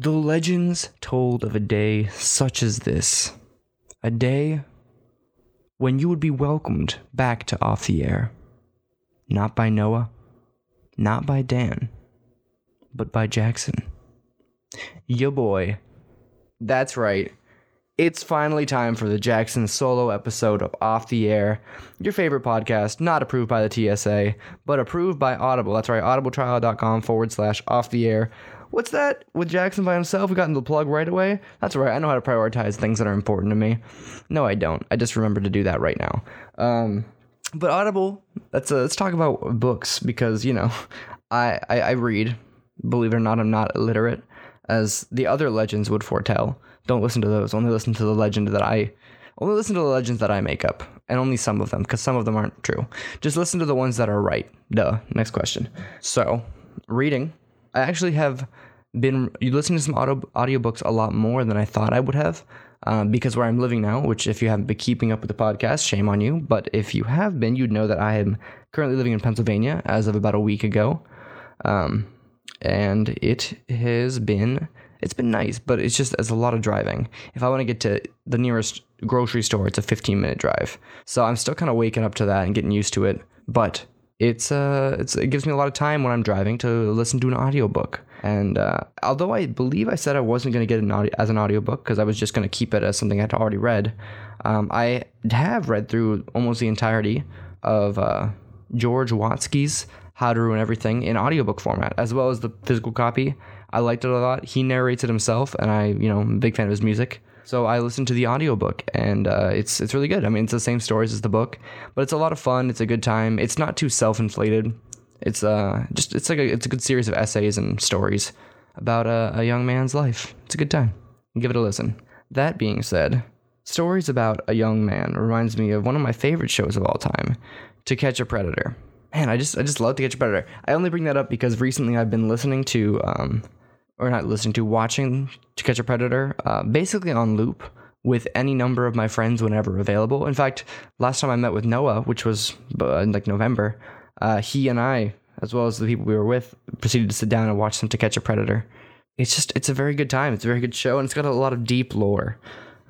The legends told of a day such as this. A day when you would be welcomed back to Off the Air. Not by Noah, not by Dan, but by Jackson. Yo boy. That's right. It's finally time for the Jackson solo episode of Off the Air, your favorite podcast, not approved by the TSA, but approved by Audible. That's right, audibletrial.com forward slash off the air. What's that with Jackson by himself? We got into the plug right away? That's right, I know how to prioritize things that are important to me. No, I don't. I just remember to do that right now. Um, but Audible, let's, uh, let's talk about books because, you know, I, I, I read. Believe it or not, I'm not illiterate, as the other legends would foretell. Don't listen to those. Only listen to the legend that I only listen to the legends that I make up, and only some of them, because some of them aren't true. Just listen to the ones that are right. Duh. Next question. So, reading. I actually have been listening to some audio audiobooks a lot more than I thought I would have. Um, because where I'm living now, which if you haven't been keeping up with the podcast, shame on you. But if you have been, you'd know that I am currently living in Pennsylvania as of about a week ago. Um, and it has been it's been nice, but it's just it's a lot of driving. If I want to get to the nearest grocery store, it's a 15 minute drive. So I'm still kind of waking up to that and getting used to it. But it's uh it's it gives me a lot of time when I'm driving to listen to an audiobook. And uh, although I believe I said I wasn't going to get it audio, as an audiobook because I was just going to keep it as something I'd already read, um, I have read through almost the entirety of uh, George Watsky's How to Ruin Everything in audiobook format, as well as the physical copy. I liked it a lot. He narrates it himself, and I, you know, I'm a big fan of his music. So I listened to the audiobook and uh, it's it's really good. I mean, it's the same stories as the book, but it's a lot of fun. It's a good time. It's not too self-inflated. It's uh just it's like a it's a good series of essays and stories about a, a young man's life. It's a good time. Give it a listen. That being said, stories about a young man reminds me of one of my favorite shows of all time, To Catch a Predator. Man, I just I just love To Catch a Predator. I only bring that up because recently I've been listening to um or not listening to, watching To Catch a Predator, uh, basically on loop with any number of my friends whenever available. In fact, last time I met with Noah, which was uh, in like November, uh, he and I, as well as the people we were with, proceeded to sit down and watch some To Catch a Predator. It's just, it's a very good time. It's a very good show, and it's got a lot of deep lore.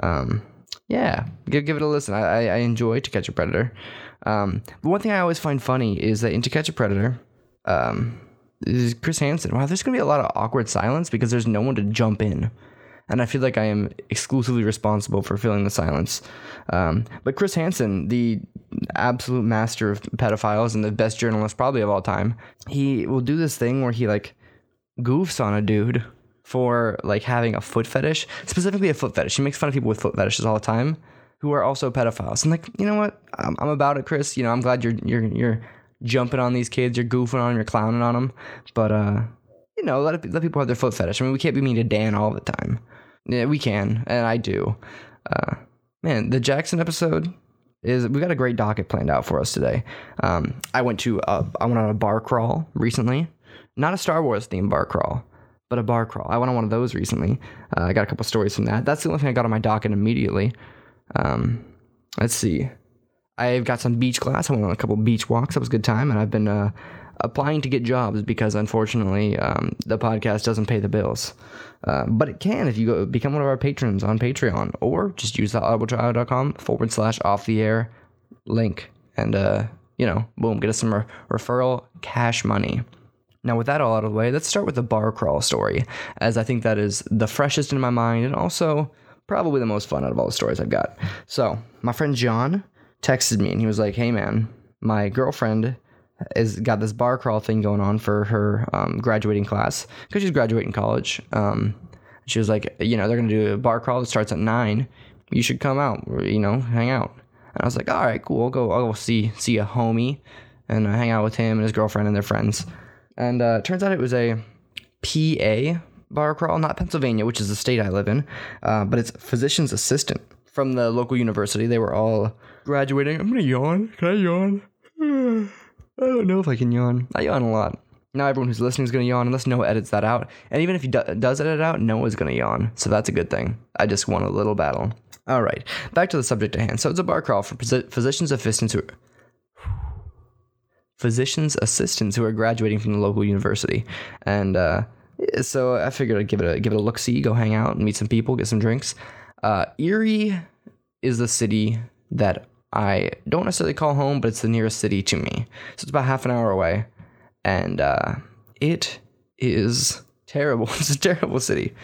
Um, yeah, give, give it a listen. I, I enjoy To Catch a Predator. Um, but one thing I always find funny is that in To Catch a Predator, um, is Chris Hansen. Wow, there's gonna be a lot of awkward silence because there's no one to jump in, and I feel like I am exclusively responsible for filling the silence. Um, but Chris Hansen, the absolute master of pedophiles and the best journalist probably of all time, he will do this thing where he like goofs on a dude for like having a foot fetish, specifically a foot fetish. He makes fun of people with foot fetishes all the time who are also pedophiles. I'm like, you know what? I'm, I'm about it, Chris. You know, I'm glad you're you're you're jumping on these kids, you're goofing on them, you're clowning on them. But uh, you know, let let people have their foot fetish. I mean, we can't be mean to Dan all the time. Yeah, we can, and I do. Uh, man, the Jackson episode is we got a great docket planned out for us today. Um, I went to a, I went on a bar crawl recently, not a Star Wars themed bar crawl, but a bar crawl. I went on one of those recently. Uh, I got a couple stories from that. That's the only thing I got on my docket immediately. Um, let's see. I've got some beach class. I went on a couple beach walks. That was a good time, and I've been uh, applying to get jobs because unfortunately um, the podcast doesn't pay the bills. Uh, but it can if you go become one of our patrons on Patreon or just use the audibletrial.com forward slash off the air link and uh, you know boom get us some re- referral cash money. Now, with that all out of the way, let's start with the bar crawl story, as I think that is the freshest in my mind and also probably the most fun out of all the stories I've got. So, my friend John texted me and he was like, "Hey man, my girlfriend has got this bar crawl thing going on for her um, graduating class because she's graduating college. Um, she was like, you know, they're gonna do a bar crawl that starts at nine. You should come out, you know, hang out." And I was like, "All right, cool. I'll go. I'll go see see a homie and uh, hang out with him and his girlfriend and their friends." And uh, turns out it was a PA bar crawl, not Pennsylvania, which is the state I live in, uh, but it's physician's assistant from the local university. They were all graduating. I'm gonna yawn. Can I yawn? I don't know if I can yawn. I yawn a lot. Now everyone who's listening is gonna yawn unless Noah edits that out. And even if he do- does edit it out, Noah's gonna yawn. So that's a good thing. I just won a little battle. All right, back to the subject at hand. So it's a bar crawl for phys- physicians assistants who physicians assistants who are graduating from the local university, and uh, so I figured I'd give it a give it a look see, go hang out, meet some people, get some drinks. Uh, Erie is the city that I don't necessarily call home, but it's the nearest city to me. So it's about half an hour away. And uh, it is terrible. it's a terrible city,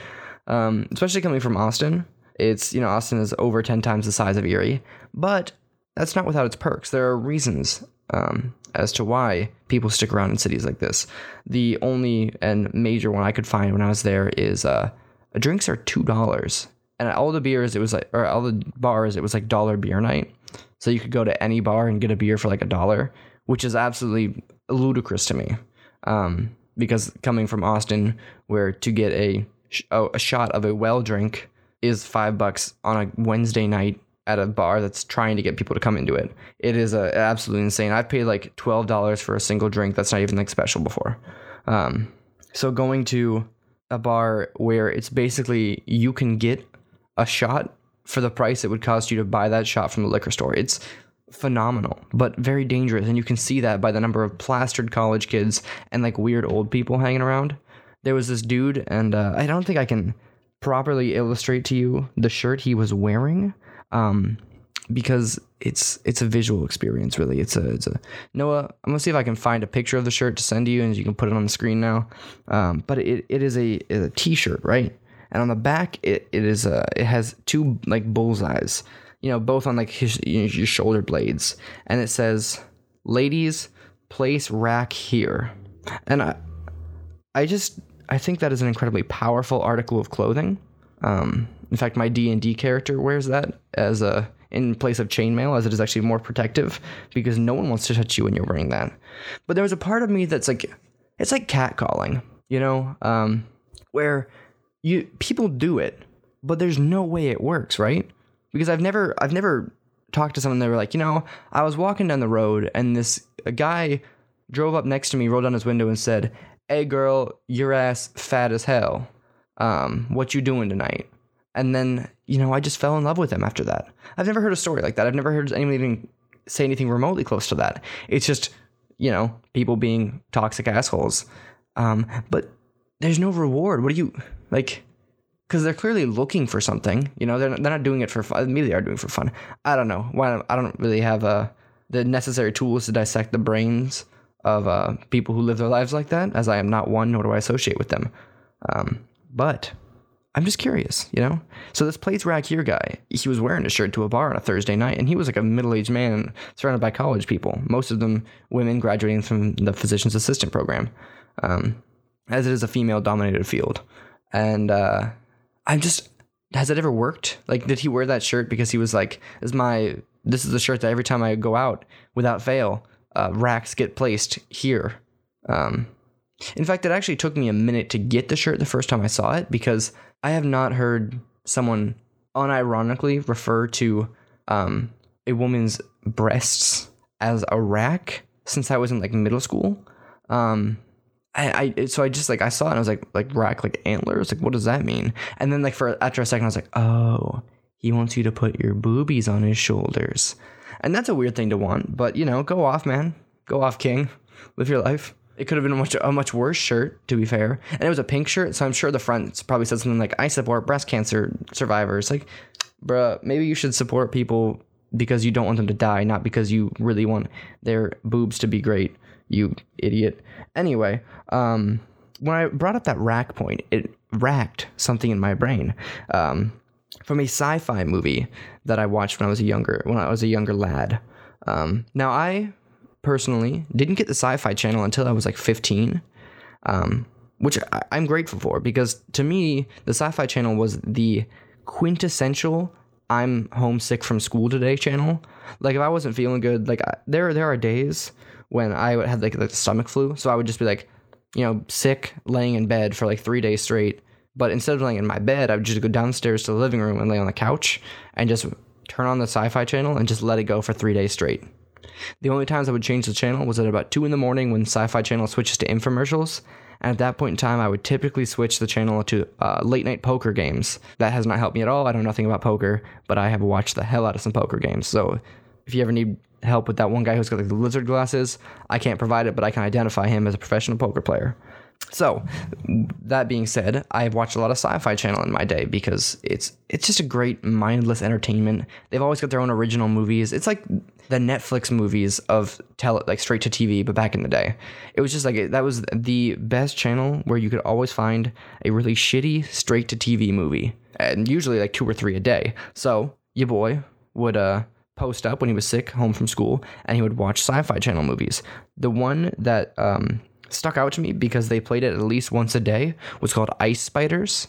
um, especially coming from Austin. It's, you know, Austin is over 10 times the size of Erie, but that's not without its perks. There are reasons um, as to why people stick around in cities like this. The only and major one I could find when I was there is uh, drinks are $2 and at all the beers it was like or all the bars it was like dollar beer night. So you could go to any bar and get a beer for like a dollar which is absolutely ludicrous to me. Um, because coming from austin where to get a, a shot of a well drink is five bucks on a wednesday night at a bar that's trying to get people to come into it. It is a, absolutely insane. I've paid like $12 for a single drink that's not even like special before. Um, so going to a bar where it's basically you can get a shot for the price it would cost you to buy that shot from the liquor store. It's phenomenal, but very dangerous, and you can see that by the number of plastered college kids and like weird old people hanging around. There was this dude, and uh, I don't think I can properly illustrate to you the shirt he was wearing um, because it's it's a visual experience really it's a it's a noah i'm gonna see if i can find a picture of the shirt to send to you and you can put it on the screen now um, but it, it is a, a t-shirt right and on the back it, it is a it has two like bullseyes you know both on like his your shoulder blades. And it says ladies place rack here. And i i just i think that is an incredibly powerful article of clothing. Um, in fact, my D and D character wears that as a in place of chainmail, as it is actually more protective because no one wants to touch you when you're wearing that. But there was a part of me that's like, it's like catcalling, you know, um, where you people do it, but there's no way it works, right? Because I've never I've never talked to someone that were like, you know, I was walking down the road and this a guy drove up next to me, rolled down his window and said, "Hey girl, your ass fat as hell. Um, what you doing tonight?" And then, you know, I just fell in love with him after that. I've never heard a story like that. I've never heard anyone even say anything remotely close to that. It's just, you know, people being toxic assholes. Um, but there's no reward. What do you like? Because they're clearly looking for something. You know, they're not, they're not doing it for fun. Maybe they are doing it for fun. I don't know. Why? I don't really have uh, the necessary tools to dissect the brains of uh, people who live their lives like that, as I am not one, nor do I associate with them. Um, but I'm just curious, you know? So this plates rack here guy, he was wearing a shirt to a bar on a Thursday night, and he was like a middle-aged man surrounded by college people, most of them women graduating from the physician's assistant program, um, as it is a female-dominated field. And uh, I'm just, has it ever worked? Like, did he wear that shirt because he was like, "This "Is my this is the shirt that every time I go out, without fail, uh, racks get placed here." Um, in fact, it actually took me a minute to get the shirt the first time I saw it because I have not heard someone unironically refer to um, a woman's breasts as a rack since I was in like middle school. Um, I, I so I just like I saw it and I was like like rack like antlers like what does that mean? And then like for after a second I was like oh he wants you to put your boobies on his shoulders, and that's a weird thing to want. But you know go off man, go off king, live your life. It could have been a much a much worse shirt, to be fair. And it was a pink shirt, so I'm sure the front probably said something like "I support breast cancer survivors." Like, bruh, maybe you should support people because you don't want them to die, not because you really want their boobs to be great. You idiot. Anyway, um, when I brought up that rack point, it racked something in my brain. Um, from a sci-fi movie that I watched when I was a younger when I was a younger lad. Um, now I personally didn't get the Sci-Fi Channel until I was like 15, um, which I, I'm grateful for because to me the Sci-Fi Channel was the quintessential I'm homesick from school today channel. Like if I wasn't feeling good, like I, there there are days when I would have like the stomach flu, so I would just be like, you know, sick, laying in bed for like three days straight. But instead of laying in my bed, I would just go downstairs to the living room and lay on the couch and just turn on the Sci-Fi Channel and just let it go for three days straight. The only times I would change the channel was at about 2 in the morning when Sci Fi Channel switches to infomercials. And at that point in time, I would typically switch the channel to uh, late night poker games. That has not helped me at all. I know nothing about poker, but I have watched the hell out of some poker games. So if you ever need help with that one guy who's got like the lizard glasses, I can't provide it, but I can identify him as a professional poker player. So, that being said, I've watched a lot of Sci-Fi Channel in my day because it's it's just a great mindless entertainment. They've always got their own original movies. It's like the Netflix movies of tele like straight to TV, but back in the day, it was just like that was the best channel where you could always find a really shitty straight to TV movie, and usually like two or three a day. So your boy would uh post up when he was sick home from school, and he would watch Sci-Fi Channel movies. The one that um stuck out to me because they played it at least once a day was called Ice Spiders,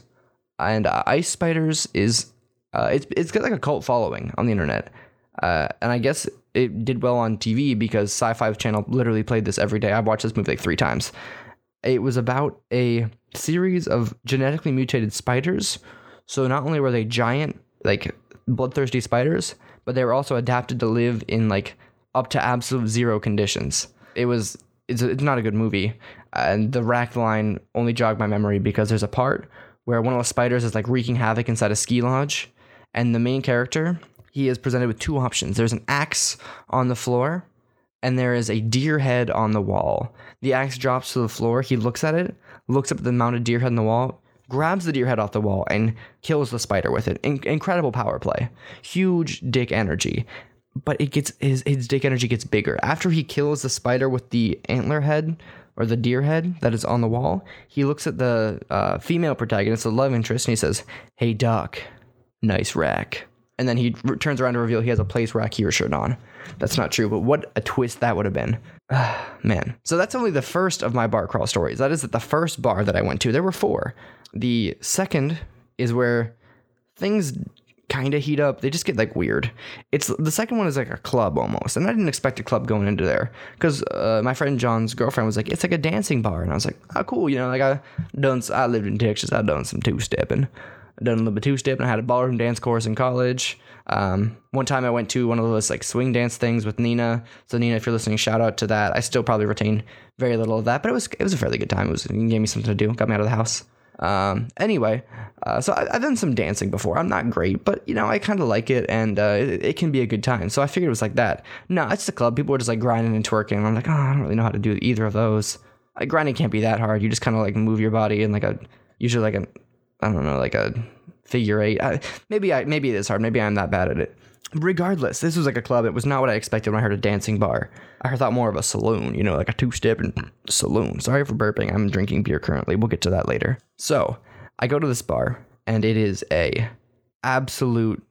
and uh, Ice Spiders is uh, it's it's got like a cult following on the internet, uh, and I guess it did well on TV because Sci-Fi Channel literally played this every day. I've watched this movie like three times. It was about a series of genetically mutated spiders. So not only were they giant, like bloodthirsty spiders, but they were also adapted to live in like up to absolute zero conditions. It was it's, it's not a good movie. And the rack line only jogged my memory because there's a part where one of the spiders is like wreaking havoc inside a ski lodge, and the main character he is presented with two options. There's an axe on the floor, and there is a deer head on the wall. The axe drops to the floor. He looks at it, looks up at the mounted deer head on the wall, grabs the deer head off the wall, and kills the spider with it. In- incredible power play, huge dick energy but it gets his his dick energy gets bigger after he kills the spider with the antler head or the deer head that is on the wall. He looks at the uh, female protagonist, the love interest, and he says, "Hey, Doc, nice rack." And then he r- turns around to reveal he has a place rack here shirt on. That's not true, but what a twist that would have been. Man. So that's only the first of my bar crawl stories. That is the first bar that I went to. There were four. The second is where things kind of heat up. They just get like weird. It's the second one is like a club almost, and I didn't expect a club going into there because uh, my friend John's girlfriend was like, "It's like a dancing bar," and I was like, "Oh, cool." You know, like I done. I lived in Texas. I done some two stepping. Done a little bit two step, and I had a ballroom dance course in college. Um, one time I went to one of those like swing dance things with Nina. So Nina, if you're listening, shout out to that. I still probably retain very little of that, but it was it was a fairly good time. It was it gave me something to do, got me out of the house. Um, anyway, uh, so I, have done some dancing before. I'm not great, but you know, I kind of like it and uh, it, it, can be a good time. So I figured it was like that. No, it's the club. People are just like grinding and twerking. And I'm like, oh, I don't really know how to do either of those. Like, grinding can't be that hard. You just kind of like move your body in like a, usually like a, I don't know, like a figure eight. I, maybe I, maybe it is hard. Maybe I'm that bad at it regardless, this was like a club. It was not what I expected when I heard a dancing bar. I thought more of a saloon, you know, like a two step and saloon. Sorry for burping. I'm drinking beer currently. We'll get to that later. So I go to this bar, and it is a absolute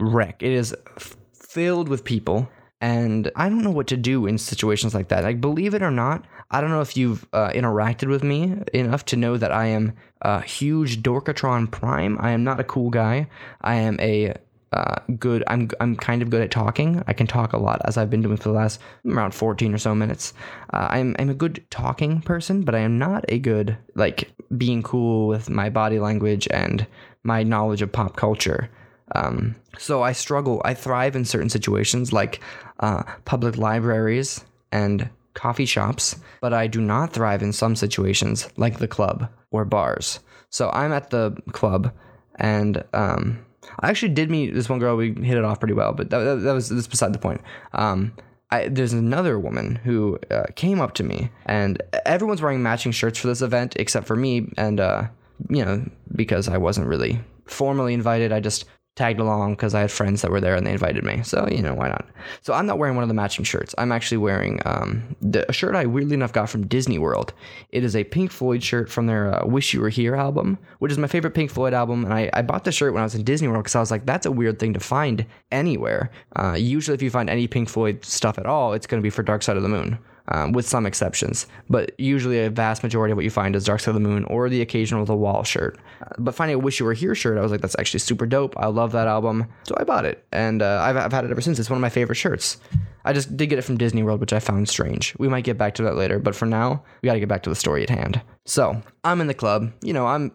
wreck. It is f- filled with people, and I don't know what to do in situations like that. Like, believe it or not, I don't know if you've uh, interacted with me enough to know that I am a huge Dorkatron Prime. I am not a cool guy. I am a uh, good. I'm I'm kind of good at talking. I can talk a lot, as I've been doing for the last around 14 or so minutes. Uh, I'm I'm a good talking person, but I am not a good like being cool with my body language and my knowledge of pop culture. Um, so I struggle. I thrive in certain situations like uh, public libraries and coffee shops, but I do not thrive in some situations like the club or bars. So I'm at the club and um, I actually did meet this one girl. We hit it off pretty well, but that, that, that was that's beside the point. Um, I, there's another woman who uh, came up to me, and everyone's wearing matching shirts for this event except for me. And uh, you know, because I wasn't really formally invited, I just tagged along because I had friends that were there and they invited me. So, you know, why not? So I'm not wearing one of the matching shirts. I'm actually wearing um, the, a shirt I weirdly enough got from Disney World. It is a Pink Floyd shirt from their uh, Wish You Were Here album, which is my favorite Pink Floyd album. And I, I bought the shirt when I was in Disney World because I was like, that's a weird thing to find anywhere. Uh, usually, if you find any Pink Floyd stuff at all, it's going to be for Dark Side of the Moon um, with some exceptions. But usually, a vast majority of what you find is Dark Side of the Moon or the occasional The Wall shirt. But finding a Wish You Were Here shirt, I was like, that's actually super dope. I love that album. So I bought it. And uh, I've, I've had it ever since. It's one of my favorite shirts. I just did get it from Disney World, which I found strange. We might get back to that later, but for now, we got to get back to the story at hand. So I'm in the club. You know, I'm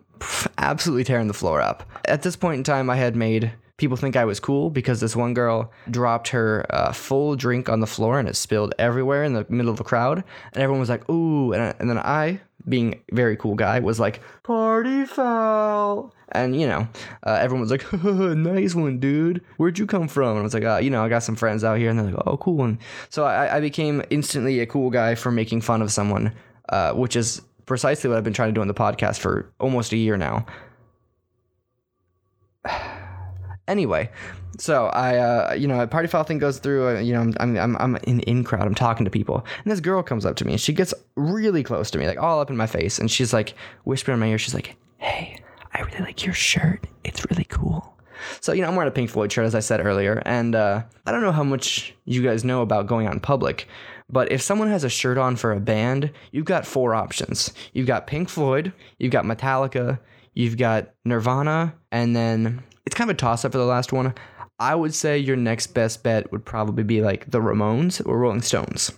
absolutely tearing the floor up. At this point in time, I had made people think I was cool because this one girl dropped her uh, full drink on the floor and it spilled everywhere in the middle of the crowd. And everyone was like, ooh. And, and then I, being very cool guy, was like, party foul. And, you know, uh, everyone was like, nice one, dude. Where'd you come from? And I was like, uh, you know, I got some friends out here. And they're like, oh, cool. And so I, I became instantly a cool guy for making fun of someone, uh, which is precisely what I've been trying to do on the podcast for almost a year now. anyway, so I, uh, you know, a party foul thing goes through. Uh, you know, I'm, I'm, I'm in in crowd. I'm talking to people, and this girl comes up to me, and she gets really close to me, like all up in my face, and she's like whispering in my ear. She's like, "Hey, I really like your shirt. It's really cool." So you know, I'm wearing a Pink Floyd shirt, as I said earlier, and uh, I don't know how much you guys know about going out in public, but if someone has a shirt on for a band, you've got four options. You've got Pink Floyd, you've got Metallica, you've got Nirvana, and then it's kind of a toss up for the last one. I would say your next best bet would probably be like the Ramones or Rolling Stones.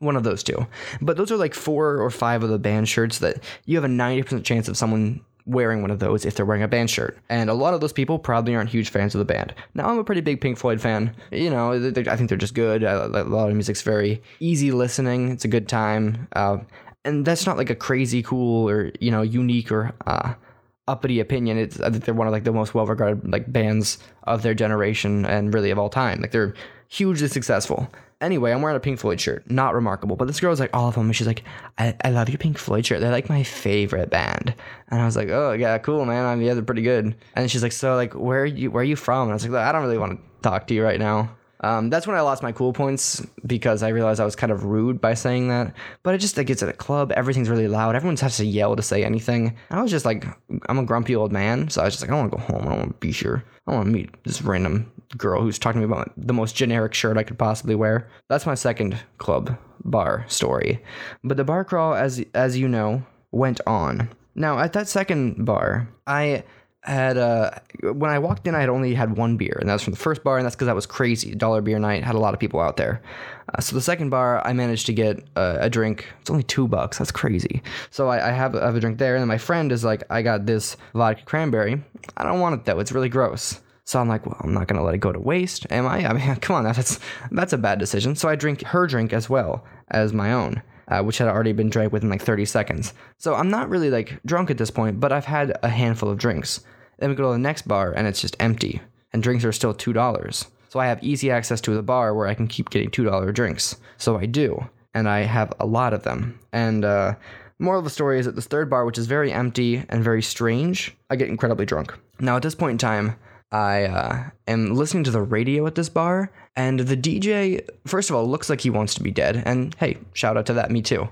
One of those two. But those are like four or five of the band shirts that you have a 90% chance of someone wearing one of those if they're wearing a band shirt. And a lot of those people probably aren't huge fans of the band. Now, I'm a pretty big Pink Floyd fan. You know, I think they're just good. A lot of music's very easy listening, it's a good time. Uh, and that's not like a crazy cool or, you know, unique or. Uh, uppity opinion. It's I think they're one of like the most well regarded like bands of their generation and really of all time. Like they're hugely successful. Anyway, I'm wearing a Pink Floyd shirt. Not remarkable, but this girl's like all of them, and she's like, I, I love your Pink Floyd shirt. They're like my favorite band. And I was like, oh yeah, cool, man. I mean, yeah, they're pretty good. And she's like, so like, where are you? Where are you from? And I was like, I don't really want to talk to you right now. Um, that's when I lost my cool points because I realized I was kind of rude by saying that. But it just like it's at a club, everything's really loud, everyone has to yell to say anything. I was just like, I'm a grumpy old man, so I was just like, I want to go home. I don't want to be here. I want to meet this random girl who's talking to me about the most generic shirt I could possibly wear. That's my second club bar story. But the bar crawl, as as you know, went on. Now at that second bar, I had uh when I walked in, I had only had one beer, and that was from the first bar, and that's because that was crazy. Dollar beer night had a lot of people out there. Uh, so the second bar, I managed to get uh, a drink. It's only two bucks. That's crazy. So I, I have, I have a drink there, and my friend is like, I got this vodka cranberry. I don't want it though. It's really gross. So I'm like, well, I'm not gonna let it go to waste, am I? I mean, come on, that's that's a bad decision. So I drink her drink as well as my own uh, which had already been drank within like 30 seconds. So I'm not really like drunk at this point, but I've had a handful of drinks. Then we go to the next bar and it's just empty, and drinks are still $2. So I have easy access to the bar where I can keep getting $2 drinks. So I do, and I have a lot of them. And, uh, Moral of the story is that this third bar, which is very empty and very strange, I get incredibly drunk. Now, at this point in time, I uh, am listening to the radio at this bar, and the DJ, first of all, looks like he wants to be dead. And hey, shout out to that, me too.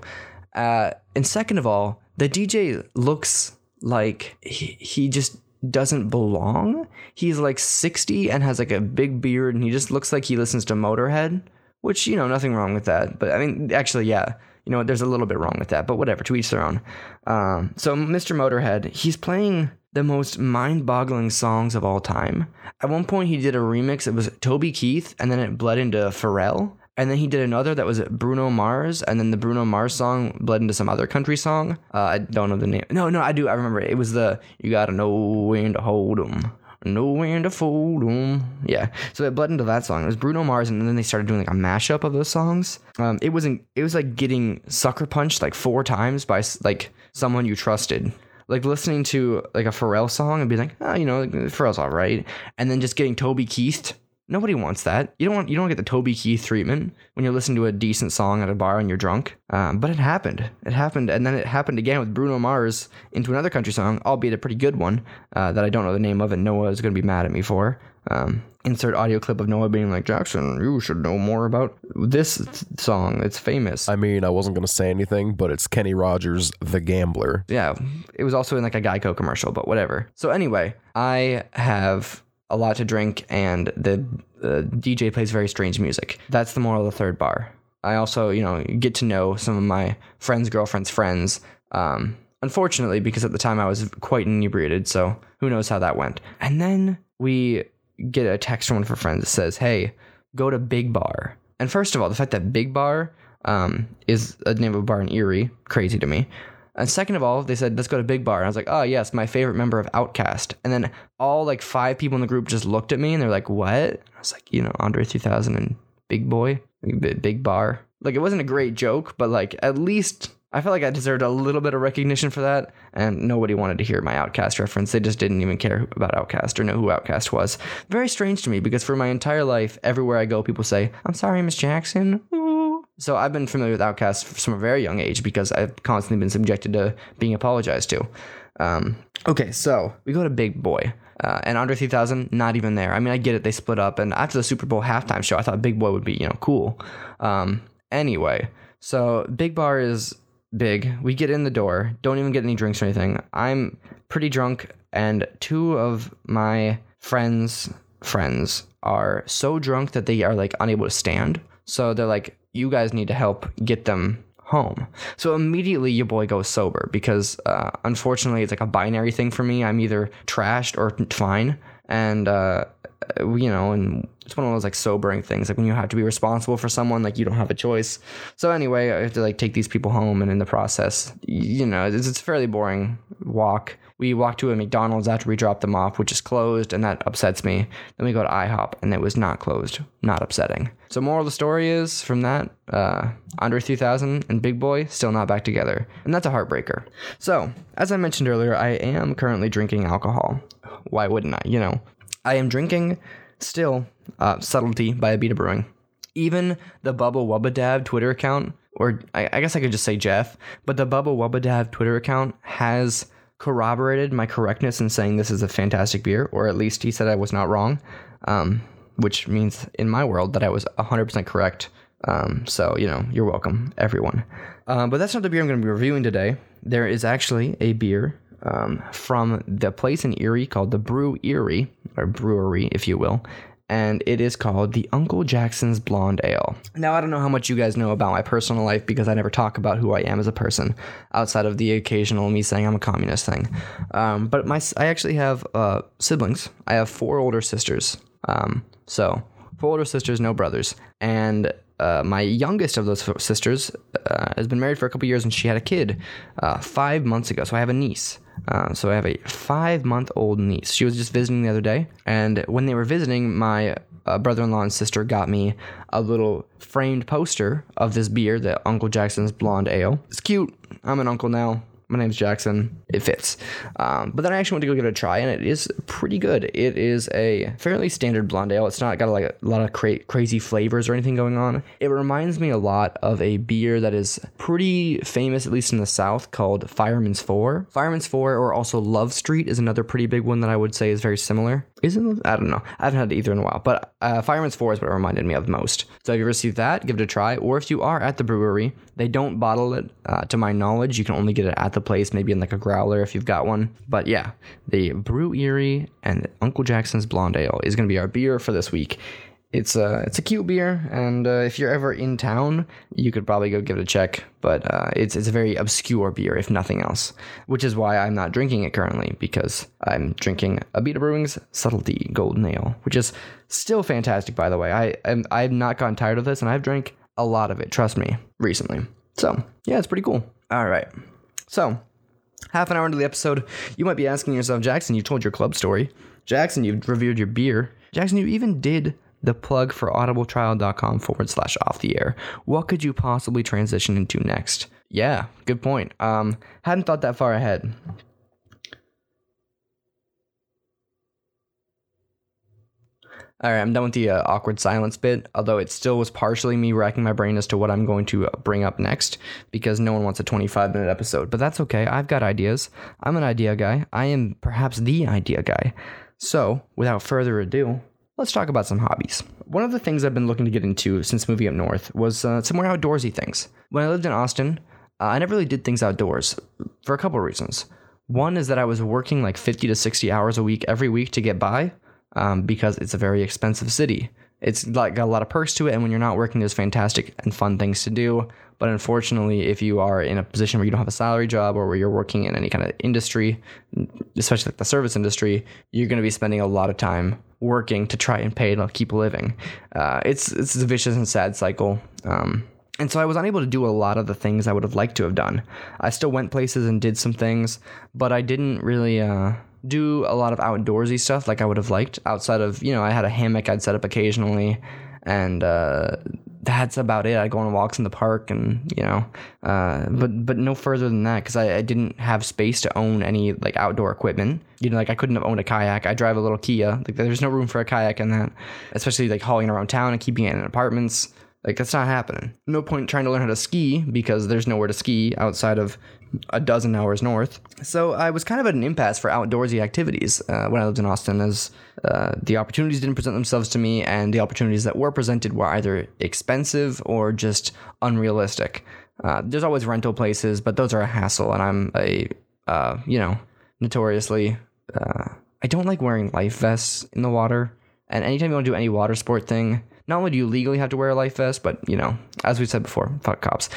Uh, and second of all, the DJ looks like he, he just doesn't belong. He's like 60 and has like a big beard, and he just looks like he listens to Motorhead, which, you know, nothing wrong with that. But I mean, actually, yeah, you know, there's a little bit wrong with that, but whatever, to each their own. Um, so, Mr. Motorhead, he's playing the most mind-boggling songs of all time. At one point, he did a remix. It was Toby Keith, and then it bled into Pharrell. And then he did another that was Bruno Mars, and then the Bruno Mars song bled into some other country song. Uh, I don't know the name. No, no, I do. I remember it. It was the "You Gotta Know When to Hold 'Em." Know when to fold 'em. Yeah. So it bled into that song. It was Bruno Mars, and then they started doing like a mashup of those songs. Um, it wasn't. It was like getting sucker punched like four times by like someone you trusted like listening to like a Pharrell song and being like, oh, you know, Pharrell's all right, and then just getting Toby Keith. Nobody wants that. You don't want you don't get the Toby Keith treatment when you're listening to a decent song at a bar and you're drunk. Um, but it happened. It happened, and then it happened again with Bruno Mars into another country song, albeit a pretty good one uh, that I don't know the name of, and Noah is going to be mad at me for. Um, insert audio clip of Noah being like, Jackson, you should know more about this song. It's famous. I mean, I wasn't going to say anything, but it's Kenny Rogers, The Gambler. Yeah. It was also in like a Geico commercial, but whatever. So, anyway, I have a lot to drink and the uh, DJ plays very strange music. That's the moral of the third bar. I also, you know, get to know some of my friends' girlfriends' friends. Um, unfortunately, because at the time I was quite inebriated, so who knows how that went. And then we get a text from one of our friends that says, "Hey, go to Big Bar." And first of all, the fact that Big Bar um, is a name of a bar in Erie, crazy to me. And second of all, they said, let's go to Big Bar. And I was like, oh, yes, my favorite member of OutKast. And then all like five people in the group just looked at me and they're like, what? I was like, you know, Andre 3000 and Big Boi, Big Bar. Like, it wasn't a great joke, but like, at least I felt like I deserved a little bit of recognition for that, and nobody wanted to hear my OutKast reference. They just didn't even care about OutKast or know who OutKast was. Very strange to me because for my entire life, everywhere I go, people say, I'm sorry, Miss Jackson. So I've been familiar with OutKast from a very young age because I've constantly been subjected to being apologized to. Um, okay, so we go to Big Boi. Uh, and Andre 3000, not even there. I mean, I get it, they split up. And after the Super Bowl halftime show, I thought Big Boi would be, you know, cool. Um, anyway, so Big Bar is big. We get in the door, don't even get any drinks or anything. I'm pretty drunk, and two of my friends' friends are so drunk that they are like unable to stand. So they're like, you guys need to help get them home. So immediately your boy goes sober because uh, unfortunately it's like a binary thing for me. I'm either trashed or fine. And, uh, you know, and it's one of those like sobering things. Like when you have to be responsible for someone, like you don't have a choice. So anyway, I have to like take these people home. And in the process, you know, it's, it's a fairly boring walk. We walk to a McDonald's after we drop them off, which is closed, and that upsets me. Then we go to IHOP, and it was not closed. Not upsetting. So, moral of the story is from that, uh, Andre 3000 and Big Boi still not back together, and that's a heartbreaker. So, as I mentioned earlier, I am currently drinking alcohol. Why wouldn't I? You know, I am drinking still uh, Subtlety by Abita Brewing. Even the Bubba Wubba Dab Twitter account, or I, I guess I could just say Jeff, but the Bubba Wubba Dab Twitter account has corroborated my correctness in saying this is a fantastic beer, or at least he said I was not wrong, um, which means in my world that I was 100% correct. Um, so, you know, you're welcome, everyone. Um, but that's not the beer I'm going to be reviewing today. There is actually a beer um, from the place in Erie called the Brew Erie, or brewery, if you will and it is called the Uncle Jackson's Blonde Ale. Now, I don't know how much you guys know about my personal life because I never talk about who I am as a person outside of the occasional me saying I'm a communist thing. Um, but my, I actually have uh, siblings. I have four older sisters. Um, so, four older sisters, no brothers. And uh, my youngest of those sisters uh, has been married for a couple years and she had a kid uh, five months ago. So I have a niece. Uh, so I have a five month old niece. She was just visiting the other day, and when they were visiting, my uh, brother in law and sister got me a little framed poster of this beer, the Uncle Jackson's Blonde Ale. It's cute. I'm an uncle now my name's Jackson. It fits. Um, but then I actually went to go give it a try, and it is pretty good. It is a fairly standard blonde ale. It's not got like a lot of cra- crazy flavors or anything going on. It reminds me a lot of a beer that is pretty famous, at least in the South, called Fireman's Four. Fireman's Four, or also Love Street, is another pretty big one that I would say is very similar. Isn't I don't know. I haven't had either in a while, but uh, Fireman's Four is what it reminded me of most. So if you received that, give it a try. Or if you are at the brewery, they don't bottle it. Uh, to my knowledge, you can only get it at the place, maybe in like a growler if you've got one. But yeah, the Brew Erie and Uncle Jackson's Blonde Ale is going to be our beer for this week. It's a it's a cute beer, and uh, if you're ever in town, you could probably go give it a check. But uh, it's it's a very obscure beer, if nothing else, which is why I'm not drinking it currently because I'm drinking Abita Brewing's Subtlety Golden Ale, which is still fantastic, by the way. I I'm, I've not gotten tired of this, and I've drank a lot of it. Trust me, recently. So yeah, it's pretty cool. All right, so half an hour into the episode, you might be asking yourself, Jackson, you told your club story. Jackson, you've reviewed your beer. Jackson, you even did the plug for audibletrial.com forward slash off the air. What could you possibly transition into next? Yeah, good point. Um, hadn't thought that far ahead. All right, I'm done with the uh, awkward silence bit, although it still was partially me racking my brain as to what I'm going to uh, bring up next because no one wants a 25 minute episode. But that's okay. I've got ideas. I'm an idea guy. I am perhaps the idea guy. So, without further ado, let's talk about some hobbies. One of the things I've been looking to get into since moving up north was uh, some more outdoorsy things. When I lived in Austin, uh, I never really did things outdoors for a couple reasons. One is that I was working like 50 to 60 hours a week every week to get by um, because it's a very expensive city. It's like got a lot of perks to it, and when you're not working, there's fantastic and fun things to do. But unfortunately, if you are in a position where you don't have a salary job or where you're working in any kind of industry, especially like the service industry, you're going to be spending a lot of time working to try and pay to keep living. Uh, it's it's a vicious and sad cycle. Um, and so I was unable to do a lot of the things I would have liked to have done. I still went places and did some things, but I didn't really uh, do a lot of outdoorsy stuff like I would have liked outside of, you know, I had a hammock I'd set up occasionally and uh, that's about it. I'd go on walks in the park and, you know, uh, but but no further than that because I, I, didn't have space to own any like outdoor equipment. You know, like I couldn't have owned a kayak. I drive a little Kia. Like there's no room for a kayak in that, especially like hauling around town and keeping it in apartments. Like that's not happening. No point trying to learn how to ski because there's nowhere to ski outside of a dozen hours north. So I was kind of at an impasse for outdoorsy activities uh, when I lived in Austin, as uh, the opportunities didn't present themselves to me, and the opportunities that were presented were either expensive or just unrealistic. Uh, there's always rental places, but those are a hassle, and I'm a uh, you know notoriously uh, I don't like wearing life vests in the water. And anytime you want to do any water sport thing, not only do you legally have to wear a life vest, but you know, as we said before, fuck cops.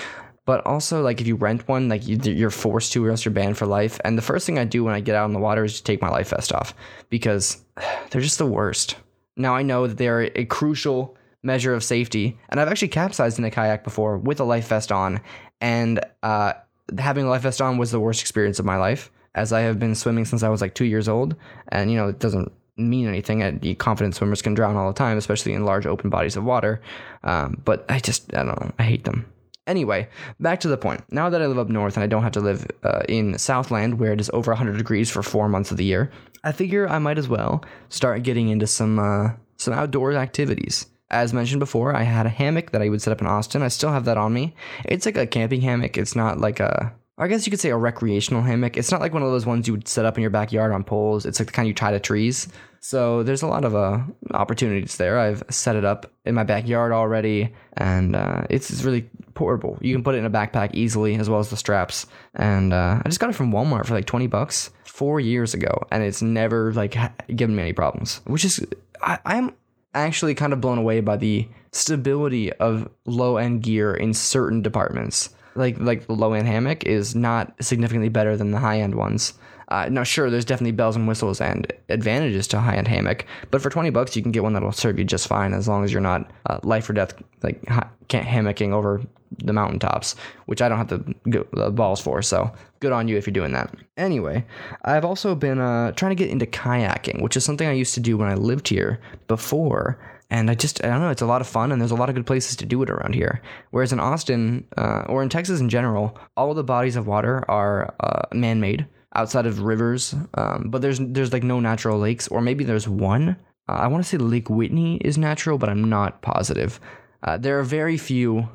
But also, like if you rent one, like you, are forced to, or else you're banned for life. And the first thing I do when I get out in the water is to take my life vest off because they're just the worst. Now I know that they are a crucial measure of safety, and I've actually capsized in a kayak before with a life vest on, and uh, having a life vest on was the worst experience of my life as I have been swimming since I was like two years old. And, you know, it doesn't mean anything. Uh, confident swimmers can drown all the time, especially in large open bodies of water. Um, but I just, I don't know, I hate them. Anyway, back to the point. Now that I live up north and I don't have to live uh, in Southland where it is over 100 degrees for four months of the year, I figure I might as well start getting into some uh, some outdoor activities. As mentioned before, I had a hammock that I would set up in Austin. I still have that on me. It's like a camping hammock. It's not like a I guess you could say a recreational hammock. It's not like one of those ones you would set up in your backyard on poles. It's like the kind you tie to trees. So there's a lot of uh, opportunities there. I've set it up in my backyard already, and uh, it's, it's really portable. You can put it in a backpack easily, as well as the straps. And uh, I just got it from Walmart for like 20 bucks four years ago, and it's never like given me any problems. Which is, I, I'm actually kind of blown away by the stability of low end gear in certain departments like like the low end hammock is not significantly better than the high end ones. Uh, now, sure, there's definitely bells and whistles and advantages to high end hammock, but for 20 bucks, you can get one that'll serve you just fine as long as you're not uh, life or death like hammocking over the mountaintops, which I don't have the, the, balls for. So good on you if you're doing that. Anyway, I've also been uh, trying to get into kayaking, which is something I used to do when I lived here before and I just I don't know it's a lot of fun and there's a lot of good places to do it around here. Whereas in Austin uh, or in Texas in general, all of the bodies of water are uh, man-made outside of rivers, um, but there's there's like no natural lakes or maybe there's one. Uh, I want to say Lake Whitney is natural, but I'm not positive. Uh, there are very few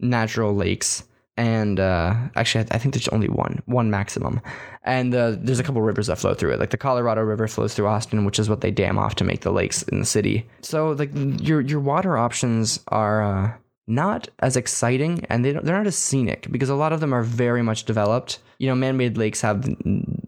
natural lakes and uh, actually, I, think there's only one, one maximum. And uh, there's a couple rivers that flow through it. Like the Colorado River flows through Austin, which is what they dam off to make the lakes in the city. So like your your water options are uh, not as exciting, and they they're not as scenic because a lot of them are very much developed. You know, man-made lakes have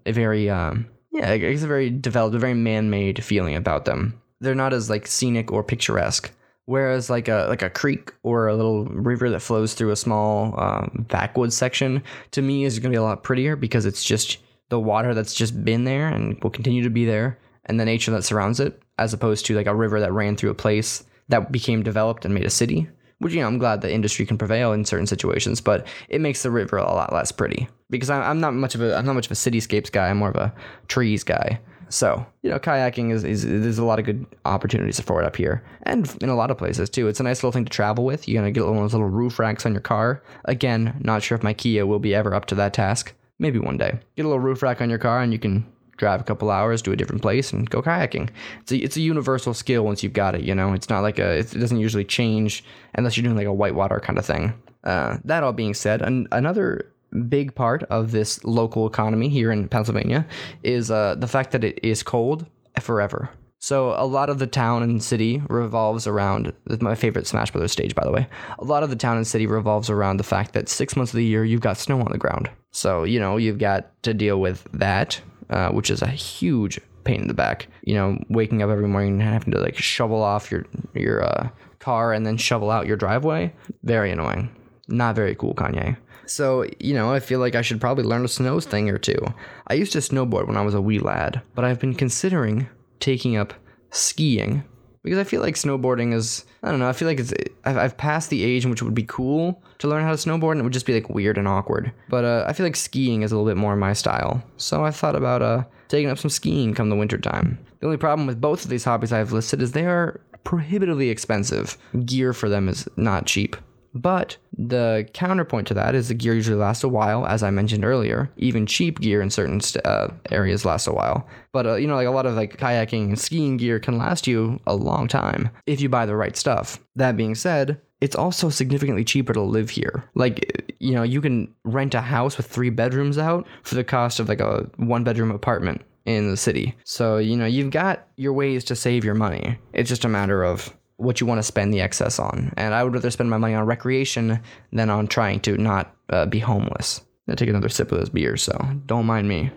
a very um, yeah, it's a very developed, a very man-made feeling about them. They're not as like scenic or picturesque. Whereas like a like a creek or a little river that flows through a small um, backwoods section to me is going to be a lot prettier because it's just the water that's just been there and will continue to be there and the nature that surrounds it as opposed to like a river that ran through a place that became developed and made a city which you know i'm glad the industry can prevail in certain situations but it makes the river a lot less pretty because i'm not much of a i'm not much of a cityscapes guy i'm more of a trees guy so, you know, kayaking is, is, there's a lot of good opportunities for it up here and in a lot of places too. It's a nice little thing to travel with. You're to get one of those little roof racks on your car. Again, not sure if my Kia will be ever up to that task. Maybe one day. Get a little roof rack on your car and you can drive a couple hours to a different place and go kayaking. It's a, it's a universal skill once you've got it, you know. It's not like a it doesn't usually change unless you're doing like a whitewater kind of thing. Uh, that all being said, an, another big part of this local economy here in Pennsylvania is uh, the fact that it is cold forever. So a lot of the town and city revolves around my favorite Smash Brothers stage, by the way. A lot of the town and city revolves around the fact that six months of the year you've got snow on the ground. So you know you've got to deal with that, uh, which is a huge pain in the back. You know, waking up every morning and having to like shovel off your your uh, car and then shovel out your driveway. Very annoying. Not very cool, Kanye. So, you know, I feel like I should probably learn a snow thing or two. I used to snowboard when I was a wee lad, but I've been considering taking up skiing because I feel like snowboarding is I don't know I feel like it's I've, I've passed the age in which it would be cool to learn how to snowboard and it would just be like weird and awkward. But uh, I feel like skiing is a little bit more my style, so I thought about uh, taking up some skiing come the winter time. The only problem with both of these hobbies I've listed is they are prohibitively expensive. Gear for them is not cheap. But the counterpoint to that is the gear usually lasts a while, as I mentioned earlier. Even cheap gear in certain st- uh, areas lasts a while. But uh, you know, like a lot of like kayaking and skiing gear can last you a long time if you buy the right stuff. That being said, it's also significantly cheaper to live here. Like, you know, you can rent a house with three bedrooms out for the cost of like a one bedroom apartment in the city. So, you know, you've got your ways to save your money. It's just a matter of what you want to spend the excess on. And I would rather spend my money on recreation than on trying to not uh, be homeless. I take another sip of this beer, so don't mind me.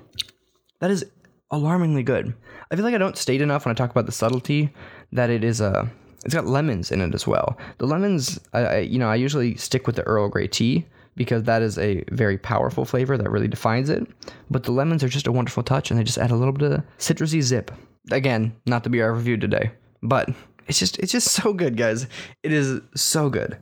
That is alarmingly good. I feel like I don't state enough when I talk about the subtlety that it is a. Uh, it's got lemons in it as well. The lemons, I, I, you know, I usually stick with the Earl Grey tea because that is a very powerful flavor that really defines it. But the lemons are just a wonderful touch, and they just add a little bit of citrusy zip. Again, not the beer I reviewed today, but it's just it's just so good, guys. It is so good.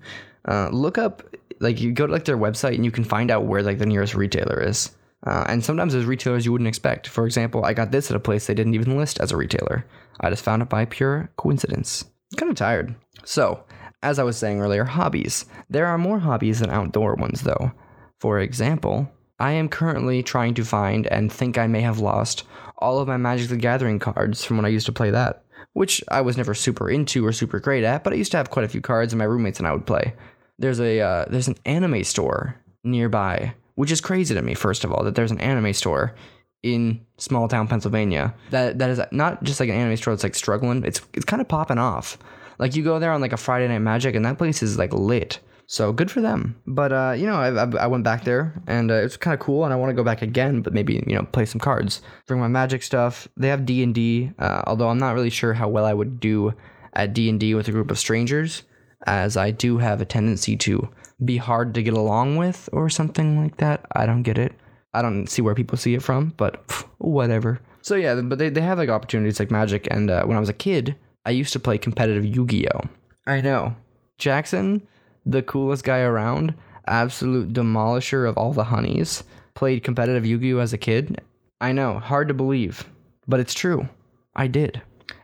Uh, look up like you go to like their website and you can find out where like the nearest retailer is. Uh, and sometimes there's retailers you wouldn't expect. For example, I got this at a place they didn't even list as a retailer. I just found it by pure coincidence. Kind of tired. So, as I was saying earlier, hobbies. There are more hobbies than outdoor ones, though. For example, I am currently trying to find and think I may have lost all of my Magic the Gathering cards from when I used to play that, which I was never super into or super great at, but I used to have quite a few cards and my roommates and I would play. There's a uh, there's an anime store nearby, which is crazy to me. First of all, that there's an anime store in small town Pennsylvania that that is not just like an anime store that's like struggling. It's it's kind of popping off. Like you go there on like a Friday night magic, and that place is like lit. So good for them. But uh, you know, I, I went back there, and uh, it's kind of cool, and I want to go back again. But maybe you know, play some cards, bring my magic stuff. They have D and D, uh, although I'm not really sure how well I would do at D and D with a group of strangers, as I do have a tendency to be hard to get along with or something like that. I don't get it. I don't see where people see it from, but pff, whatever. So yeah, but they, they have like opportunities like Magic, and uh, when I was a kid, I used to play competitive Yu-Gi-Oh. I know. Jackson, the coolest guy around, absolute demolisher of all the honeys, played competitive Yu-Gi-Oh as a kid. I know, hard to believe, but it's true. I did.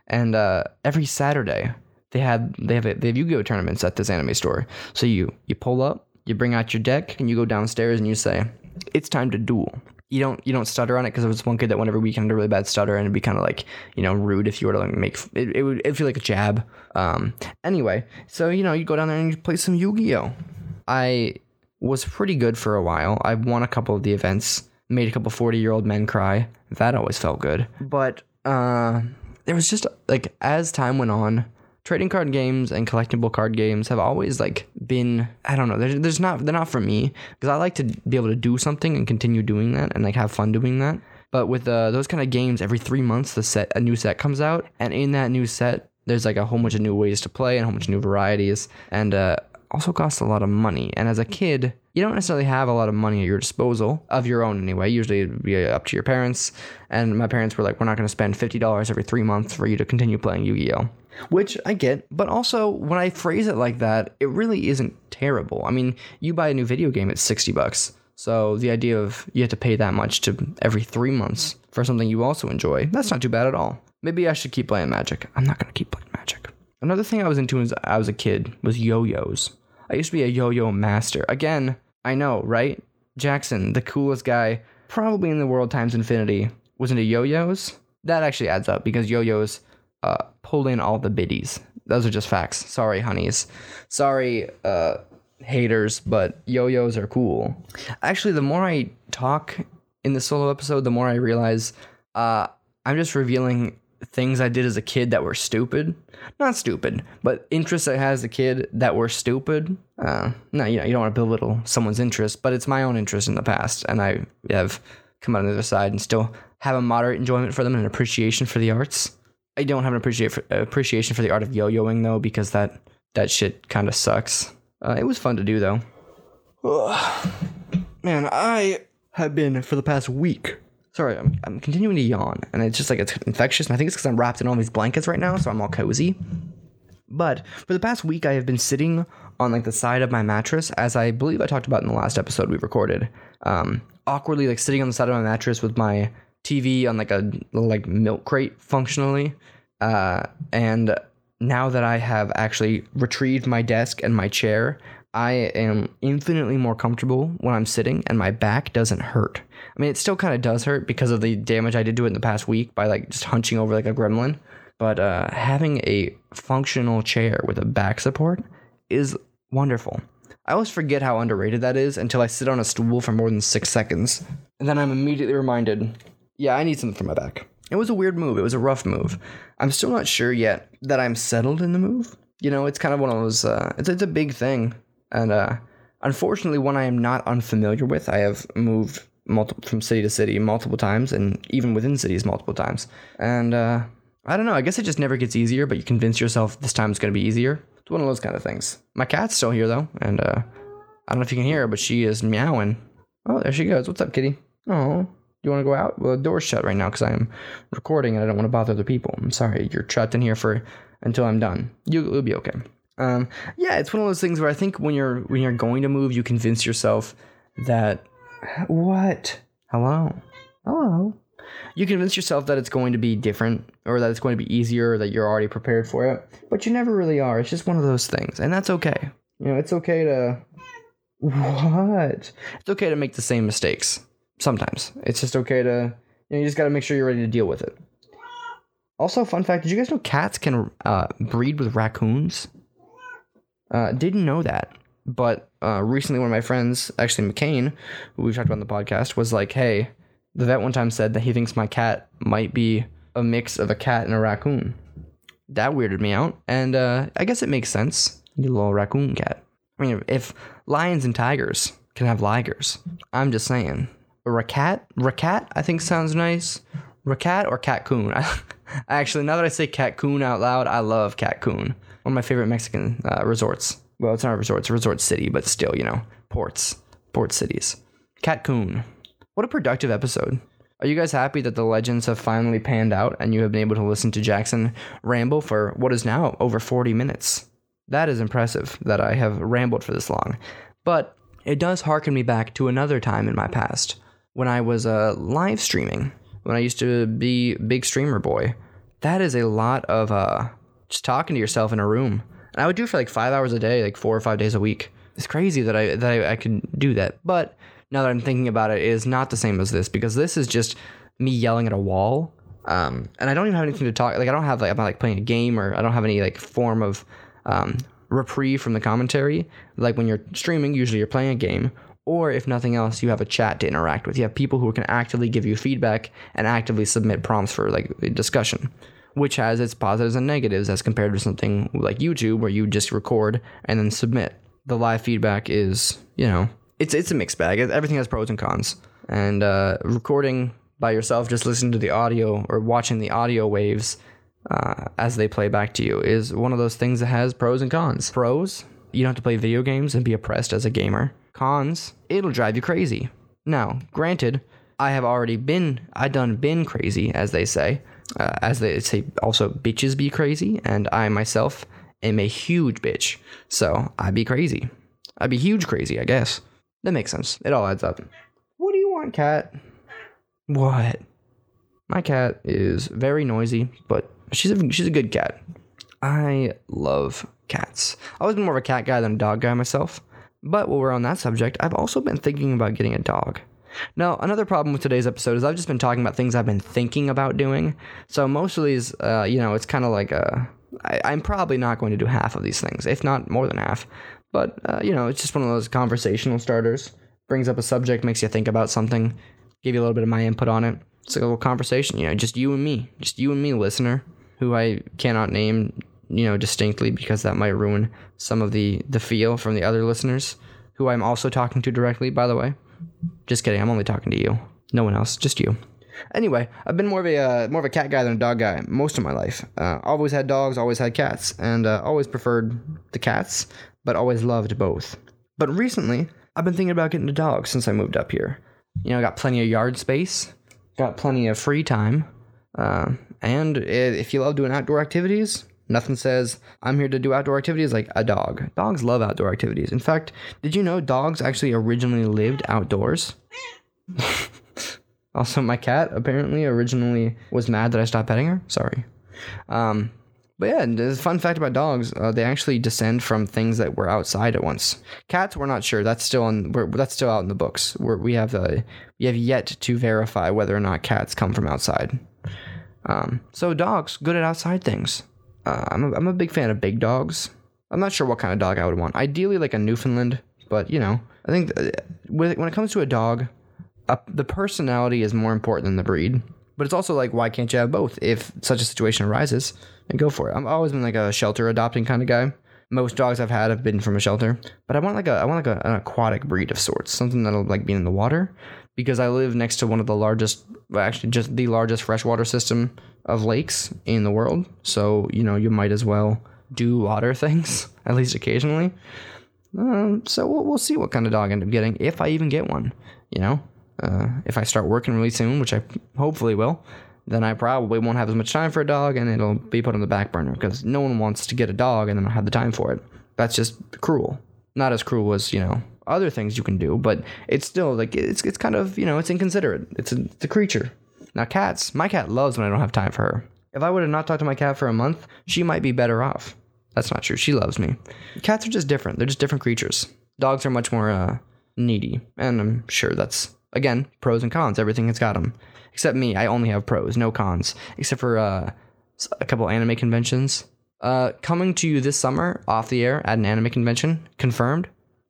And uh, every Saturday, they had they have a, they have Yu-Gi-Oh tournaments at this anime store. So you you pull up, you bring out your deck, and you go downstairs and you say, "It's time to duel." You don't you don't stutter on it because there was one kid that went every weekend had a really bad stutter and it'd be kind of like you know rude if you were to like make it, it would it feel like a jab. Um, anyway, so you know you go down there and you play some Yu Gi Oh. I was pretty good for a while. I won a couple of the events, made a couple forty year old men cry. That always felt good. But uh, there was just like as time went on, trading card games and collectible card games have always like been I don't know there's, there's not they're not for me because I like to be able to do something and continue doing that and like have fun doing that. But with uh, those kind of games every three months the set a new set comes out and in that new set there's like a whole bunch of new ways to play and a whole bunch of new varieties and uh, also costs a lot of money. And as a kid you don't necessarily have a lot of money at your disposal of your own anyway. Usually it'd be up to your parents and my parents were like we're not going to spend $50 every three months for you to continue playing yu-gi-oh which I get, but also when I phrase it like that, it really isn't terrible. I mean, you buy a new video game, at 60 bucks. So the idea of you have to pay that much to every three months for something you also enjoy, that's not too bad at all. Maybe I should keep playing Magic. I'm not gonna keep playing Magic. Another thing I was into as I was a kid was yo-yos. I used to be a yo-yo master. Again, I know, right? Jackson, the coolest guy probably in the world times infinity, was into yo-yos. That actually adds up because yo-yos uh, pull in all the biddies. Those are just facts. Sorry, honeys. Sorry, uh, haters, but yo-yos are cool. Actually, the more I talk in the solo episode, the more I realize uh, I'm just revealing things I did as a kid that were stupid. Not stupid, but interests I had as a kid that were stupid. Uh, no, you know, you don't want to belittle someone's interest, but it's my own interest in the past, and I have come out on the other side and still have a moderate enjoyment for them and an appreciation for the arts. I don't have an appreciate for, appreciation for the art of yo-yoing though, because that that shit kind of sucks. Uh, it was fun to do though. Ugh. Man, I have been for the past week. Sorry, I'm, I'm continuing to yawn, and it's just like it's infectious. And I think it's because I'm wrapped in all these blankets right now, so I'm all cozy. But for the past week, I have been sitting on like the side of my mattress, as I believe I talked about in the last episode we recorded. Um, awkwardly, like sitting on the side of my mattress with my TV on like a like milk crate functionally. Uh, and now that I have actually retrieved my desk and my chair, I am infinitely more comfortable when I'm sitting and my back doesn't hurt. I mean, it still kind of does hurt because of the damage I did to it in the past week by like just hunching over like a gremlin. But uh, having a functional chair with a back support is wonderful. I always forget how underrated that is until I sit on a stool for more than six seconds. And then I'm immediately reminded, yeah, I need something for my back. It was a weird move. It was a rough move. I'm still not sure yet that I'm settled in the move. You know, it's kind of one of those, uh, it's, it's a big thing. And uh, unfortunately, one I am not unfamiliar with. I have moved multiple from city to city multiple times and even within cities multiple times. And uh, I don't know. I guess it just never gets easier, but you convince yourself this time it's going to be easier. It's one of those kind of things. My cat's still here though, and uh, I don't know if you can hear her, but she is meowing. Oh, there she goes. What's up, kitty? Oh, you want to go out? Well, the door's shut right now because I'm recording and I don't want to bother other people. I'm sorry. You're trapped in here for until I'm done. You, will be okay. Um, yeah, it's one of those things where I think when you're when you're going to move, you convince yourself that what? Hello, hello. You convince yourself that it's going to be different or that it's going to be easier, or that you're already prepared for it, but you never really are. It's just one of those things, and that's okay. You know, it's okay to what? It's okay to make the same mistakes sometimes. It's just okay to you know you just got to make sure you're ready to deal with it. Also, fun fact: Did you guys know cats can uh, breed with raccoons? Uh, didn't know that, but uh, recently one of my friends, actually McCain, who we've talked about on the podcast, was like, "Hey, the vet one time said that he thinks my cat might be a mix of a cat and a raccoon." That weirded me out, and uh, I guess it makes sense. You little raccoon cat. I mean, if lions and tigers can have ligers, I'm just saying. A racat, racat, I think sounds nice. Racat or catcoon. Actually, now that I say catcoon out loud, I love catcoon. One of my favorite Mexican uh, resorts. Well, it's not a resort; it's a resort city, but still, you know, ports, port cities. Catcoon. What a productive episode. Are you guys happy that the legends have finally panned out and you have been able to listen to Jackson ramble for what is now over 40 minutes? That is impressive that I have rambled for this long. But it does harken me back to another time in my past when I was uh, live streaming, when I used to be big streamer boy. That is a lot of uh, just talking to yourself in a room. And I would do it for like five hours a day, like four or five days a week. It's crazy that I that I, I could do that. But now that I'm thinking about it, it is not the same as this because this is just me yelling at a wall. Um, and I don't even have anything to talk. Like I don't have like I'm not like playing a game or I don't have any like form of um, reprieve from the commentary. Like when you're streaming, usually you're playing a game, or if nothing else, you have a chat to interact with. You have people who can actively give you feedback and actively submit prompts for like discussion, which has its positives and negatives as compared to something like YouTube where you just record and then submit. The live feedback is, you know, it's it's a mixed bag. Everything has pros and cons. And uh, recording by yourself, just listening to the audio or watching the audio waves uh, as they play back to you is one of those things that has pros and cons. Pros, you don't have to play video games and be oppressed as a gamer. Cons, it'll drive you crazy. Now, granted, I have already been, I done been crazy, as they say. Uh, as they say, also bitches be crazy, and I myself am a huge bitch. So I'd be crazy. I'd be huge crazy, I guess. That makes sense. It all adds up. What do you want, cat? What? My cat is very noisy, but she's a, she's a good cat. I love cats. I've always been more of a cat guy than a dog guy myself. But while we're on that subject, I've also been thinking about getting a dog. Now, another problem with today's episode is I've just been talking about things I've been thinking about doing. So most of these, uh, you know, it's kind of like a. I, I'm probably not going to do half of these things, if not more than half. But uh, you know, it's just one of those conversational starters. Brings up a subject, makes you think about something, give you a little bit of my input on it. It's like a little conversation, you know, just you and me, just you and me, listener, who I cannot name, you know, distinctly because that might ruin some of the the feel from the other listeners, who I'm also talking to directly, by the way. Just kidding, I'm only talking to you, no one else, just you. Anyway, I've been more of a uh, more of a cat guy than a dog guy most of my life. Uh, always had dogs, always had cats, and uh, always preferred the cats, but always loved both. But recently, I've been thinking about getting a dog since I moved up here. You know, I got plenty of yard space, got plenty of free time, uh, and if you love doing outdoor activities, nothing says I'm here to do outdoor activities like a dog. Dogs love outdoor activities. In fact, did you know dogs actually originally lived outdoors? also, my cat apparently originally was mad that I stopped petting her. Sorry. Um, but yeah, the fun fact about dogs, uh, they actually descend from things that were outside at once. Cats, we're not sure. That's still on. that's still out in the books. We're, we have uh, we have yet to verify whether or not cats come from outside. Um, so dogs, good at outside things. Uh, I'm a, I'm a big fan of big dogs. I'm not sure what kind of dog I would want. Ideally, like a Newfoundland, but you know, I think th- when it comes to a dog, uh, the personality is more important than the breed. But it's also like, why can't you have both if such a situation arises? And go for it. I've always been like a shelter adopting kind of guy. Most dogs I've had have been from a shelter, but I want like a I want like a, an aquatic breed of sorts, something that'll like be in the water, because I live next to one of the largest, well, actually just the largest freshwater system of lakes in the world. So you know you might as well do water things at least occasionally. Um, so we'll, we'll see what kind of dog I end up getting if I even get one. You know, uh, if I start working really soon, which I hopefully will, then I probably won't have as much time for a dog, and it'll be put on the back burner because no one wants to get a dog and then not have the time for it. That's just cruel. Not as cruel as you know other things you can do, but it's still like it's it's kind of you know it's inconsiderate. It's a, it's a creature. Now cats, my cat loves when I don't have time for her. If I would have not talked to my cat for a month, she might be better off. That's not true. She loves me. Cats are just different. They're just different creatures. Dogs are much more uh, needy, and I'm sure that's again pros and cons. Everything has got them. Except me, I only have pros, no cons. Except for uh, a couple anime conventions. Uh, coming to you this summer off the air at an anime convention, confirmed.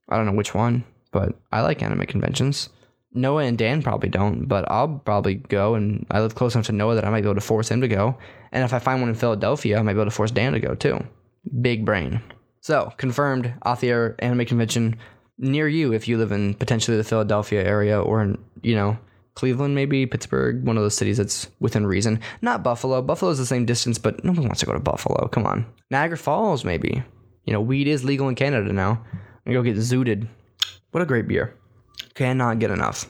I don't know which one, but I like anime conventions. Noah and Dan probably don't, but I'll probably go, and I live close enough to Noah that I might be able to force him to go. And if I find one in Philadelphia, I might be able to force Dan to go too. Big brain. So, confirmed off anime convention near you if you live in potentially the Philadelphia area or in, you know, Cleveland, maybe Pittsburgh, one of those cities that's within reason. Not Buffalo. Buffalo's the same distance, but nobody wants to go to Buffalo. Come on. Niagara Falls, maybe. You know, weed is legal in Canada now. I'm gonna go get zooted. What a great beer. Cannot get enough.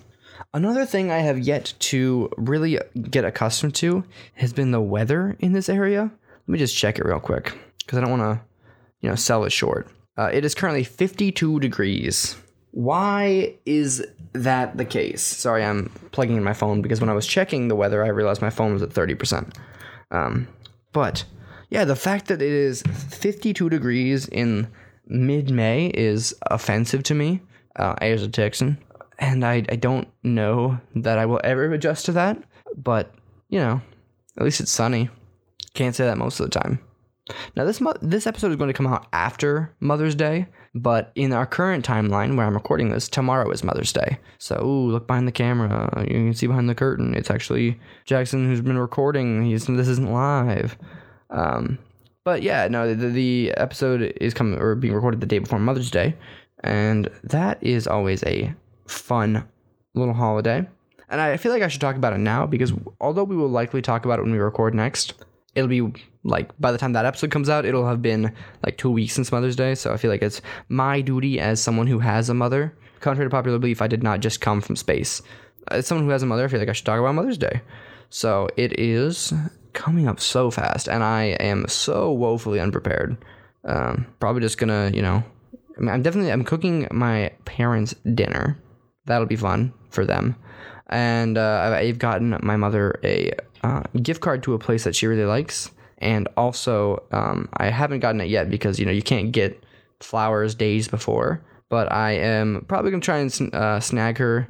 Another thing I have yet to really get accustomed to has been the weather in this area. Let me just check it real quick because I don't want to, you know, sell it short. Uh, it is currently 52 degrees. Why is that the case? Sorry, I'm plugging in my phone because when I was checking the weather, I realized my phone was at 30%. Um, but yeah, the fact that it is 52 degrees in mid May is offensive to me uh, as a Texan. And I, I don't know that I will ever adjust to that. But, you know, at least it's sunny. Can't say that most of the time. Now this mo- this episode is going to come out after Mother's Day, but in our current timeline where I'm recording this, tomorrow is Mother's Day. So ooh, look behind the camera. You can see behind the curtain. It's actually Jackson who's been recording. He's this isn't live. Um, but yeah, no, the, the episode is coming or being recorded the day before Mother's Day, and that is always a fun little holiday. And I feel like I should talk about it now because although we will likely talk about it when we record next, it'll be like by the time that episode comes out, it'll have been like two weeks since Mother's Day. So I feel like it's my duty as someone who has a mother, contrary to popular belief, I did not just come from space. As someone who has a mother, I feel like I should talk about Mother's Day. So it is coming up so fast, and I am so woefully unprepared. Um, probably just gonna, you know, I mean, I'm definitely I'm cooking my parents' dinner. That'll be fun for them, and uh, I've gotten my mother a uh, gift card to a place that she really likes, and also um, I haven't gotten it yet because you know you can't get flowers days before. But I am probably gonna try and uh, snag her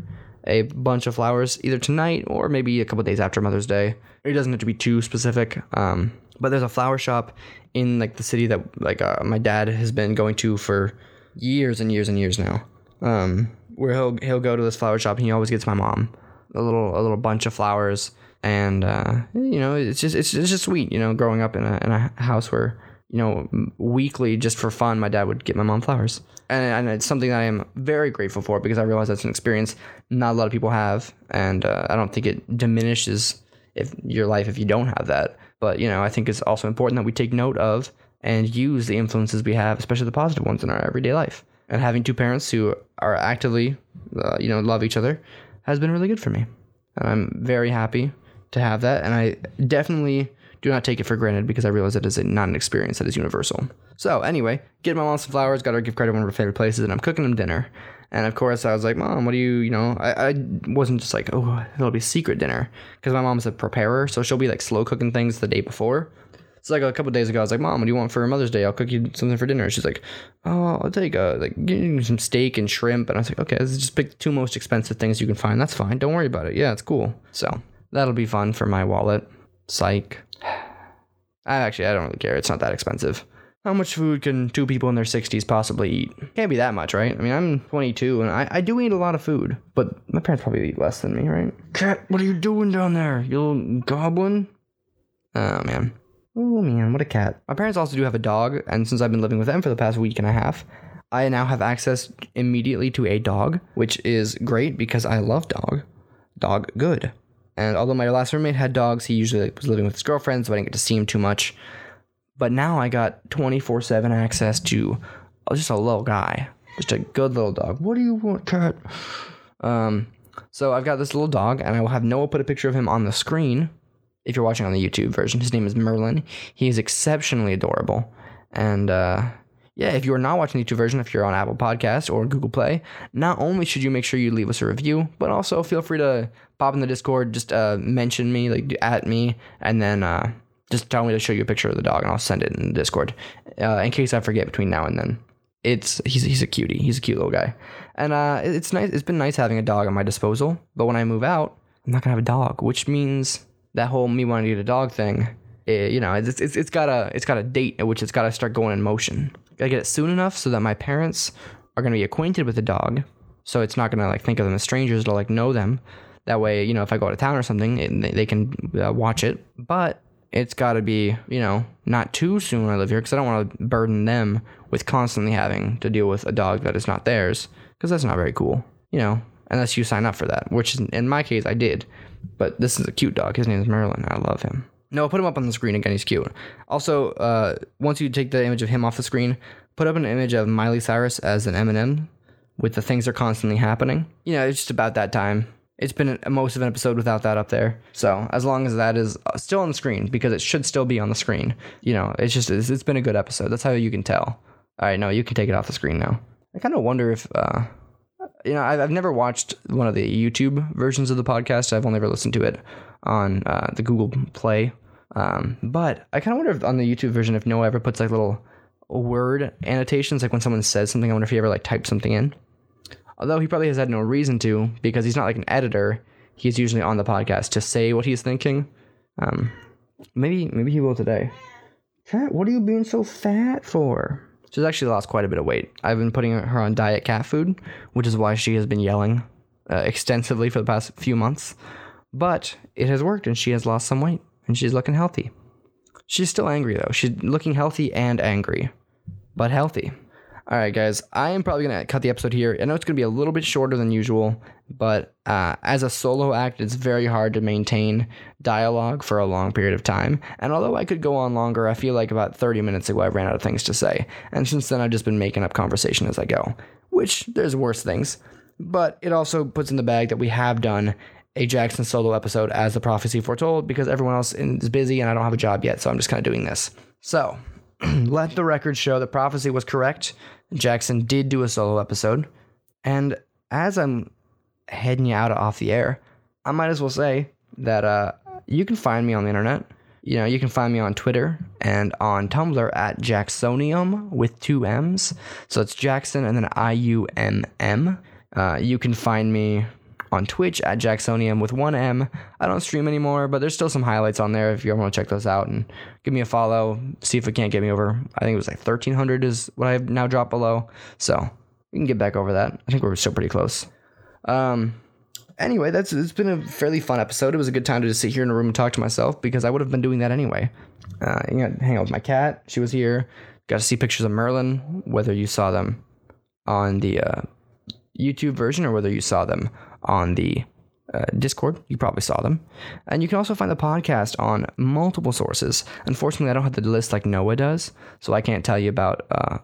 a bunch of flowers either tonight or maybe a couple days after Mother's Day. It doesn't have to be too specific. Um, but there's a flower shop in like the city that like uh, my dad has been going to for years and years and years now. Um, where he'll he'll go to this flower shop and he always gets my mom a little a little bunch of flowers. And uh, you know it's just it's, just sweet you know growing up in a in a house where you know weekly just for fun my dad would get my mom flowers. And, and it's something that I am very grateful for because I realize that's an experience not a lot of people have. And uh, I don't think it diminishes if your life if you don't have that. But you know I think it's also important that we take note of and use the influences we have especially the positive ones in our everyday life and having two parents who are actively uh, you know love each other has been really good for me and I'm very happy to have that and I definitely do not take it for granted because I realize that is a, not an experience that is universal. So anyway, get my mom some flowers, got her gift card to one of her favorite places, and I'm cooking them dinner. And of course, I was like, Mom, what do you, you know, I, I wasn't just like, oh, it'll be secret dinner. Because my mom's a preparer, so she'll be like slow cooking things the day before. So like a couple days ago, I was like, Mom, what do you want for Mother's Day? I'll cook you something for dinner. She's like, Oh, I'll take a like give some steak and shrimp. And I was like, Okay, let's just pick the two most expensive things you can find. That's fine. Don't worry about it. Yeah, it's cool. So that'll be fun for my wallet. Psych. I actually I don't really care. It's not that expensive. How much food can two people in their 60s possibly eat? Can't be that much, right? I mean, I'm 22 and I, I do eat a lot of food, but my parents probably eat less than me, right? Cat, what are you doing down there, you little goblin? Oh, man. Oh, man, what a cat. My parents also do have a dog, and since I've been living with them for the past week and a half, I now have access immediately to a dog, which is great because I love dog. Dog good. And although my last roommate had dogs, he usually was living with his girlfriend, so I didn't get to see him too much. But now I got 24 7 access to just a little guy, just a good little dog. What do you want, cat? Um, so I've got this little dog, and I will have Noah put a picture of him on the screen if you're watching on the YouTube version. His name is Merlin. He is exceptionally adorable. And uh, yeah, if you are not watching the YouTube version, if you're on Apple Podcast or Google Play, not only should you make sure you leave us a review, but also feel free to pop in the Discord, just uh, mention me, like at me, and then uh, just tell me to show you a picture of the dog, and I'll send it in the Discord uh, in case I forget between now and then. It's he's he's a cutie. He's a cute little guy, and uh, it's nice. It's been nice having a dog at my disposal. But when I move out, I'm not gonna have a dog, which means that whole me wanting to get a dog thing. It, you know, it's, it's it's got a it's got a date at which it's got to start going in motion. Gotta get it soon enough so that my parents are gonna be acquainted with the dog, so it's not gonna like think of them as strangers to like know them. That way, you know, if I go out of town or something, it, they can uh, watch it. But it's got to be, you know, not too soon I live here because I don't want to burden them with constantly having to deal with a dog that is not theirs because that's not very cool, you know, unless you sign up for that, which in my case I did. But this is a cute dog. His name is Merlin. I love him. No, put him up on the screen again. He's cute. Also, uh, once you take the image of him off the screen, put up an image of Miley Cyrus as an Eminem with the things that are constantly happening. You know, it's just about that time. It's been a, most of an episode without that up there. So as long as that is uh, still on the screen, because it should still be on the screen, you know, it's just it's, it's been a good episode. That's how you can tell. All right, no, you can take it off the screen now. I kind of wonder if, uh, you know, I've, I've never watched one of the YouTube versions of the podcast. I've only ever listened to it on uh, the Google Play. Um, but I kind of wonder if on the YouTube version, if Noah ever puts like little word annotations, like when someone says something, I wonder if he ever like types something in although he probably has had no reason to because he's not like an editor. He's usually on the podcast to say what he's thinking. Um, maybe maybe he will today. Cat, what are you being so fat for? She's actually lost quite a bit of weight. I've been putting her on diet cat food, which is why she has been yelling uh, extensively for the past few months. But it has worked, and she has lost some weight, and she's looking healthy. She's still angry though. She's looking healthy and angry, but healthy. All right, guys, I am probably going to cut the episode here. I know it's going to be a little bit shorter than usual, but uh, as a solo act, it's very hard to maintain dialogue for a long period of time. And although I could go on longer, I feel like about 30 minutes ago I ran out of things to say. And since then, I've just been making up conversation as I go, which there's worse things. But it also puts in the bag that we have done a Jackson solo episode as the prophecy foretold because everyone else is busy and I don't have a job yet, so I'm just kind of doing this. So, let the record show that prophecy was correct. Jackson did do a solo episode. And as I'm heading you out off the air, I might as well say that uh, you can find me on the internet. You know, you can find me on Twitter and on Tumblr at Jacksonium with two M's. So it's Jackson and then I U M M. Uh, you can find me on Twitch at Jacksonium with one M. I don't stream anymore, but there's still some highlights on there if you ever want to check those out and give me a follow. See if it can't get me over. I think it was like 1300 is what I've now dropped below. So we can get back over that. I think we're still pretty close. Um, anyway, that's it's been a fairly fun episode. It was a good time to just sit here in a room and talk to myself because I would have been doing that anyway. Uh, you know, hang out with my cat. She was here. Got to see pictures of Merlin, whether you saw them on the uh, YouTube version or whether you saw them on the uh, Discord. You probably saw them. And you can also find the podcast on multiple sources. Unfortunately, I don't have the list like Noah does, so I can't tell you about uh,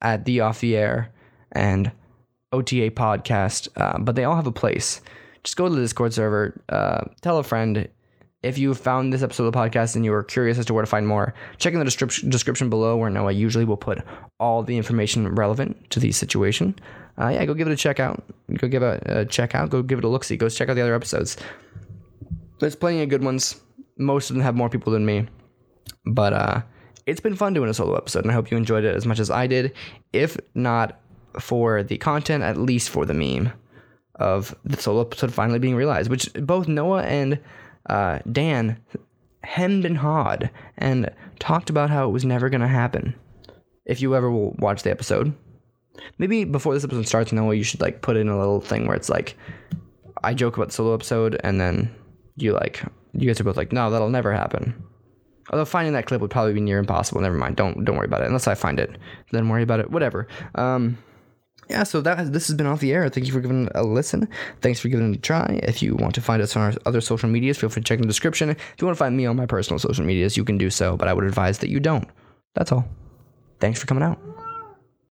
at the off the air and OTA podcast, uh, but they all have a place. Just go to the Discord server, uh, tell a friend. If you found this episode of the podcast and you were curious as to where to find more, check in the description description below where Noah usually will put all the information relevant to the situation uh, yeah, go give it a check out. Go give it a, a check out. Go give it a look see. Go check out the other episodes. There's plenty of good ones. Most of them have more people than me, but uh, it's been fun doing a solo episode, and I hope you enjoyed it as much as I did. If not for the content, at least for the meme of the solo episode finally being realized, which both Noah and uh, Dan hemmed and hawed and talked about how it was never going to happen. if you ever will watch the episode, maybe before this episode starts, Noah, you should like put in a little thing where it's like, I joke about the solo episode, and then you like, you guys are both like, no, that'll never happen. Although finding that clip would probably be near impossible. Never mind. Don't don't worry about it unless I find it. Then worry about it. Whatever. Um, yeah. So that has, this has been off the air. Thank you for giving a listen. Thanks for giving it a try. If you want to find us on our other social medias, feel free to check in the description. If you want to find me on my personal social medias, you can do so. But I would advise that you don't. That's all. Thanks for coming out.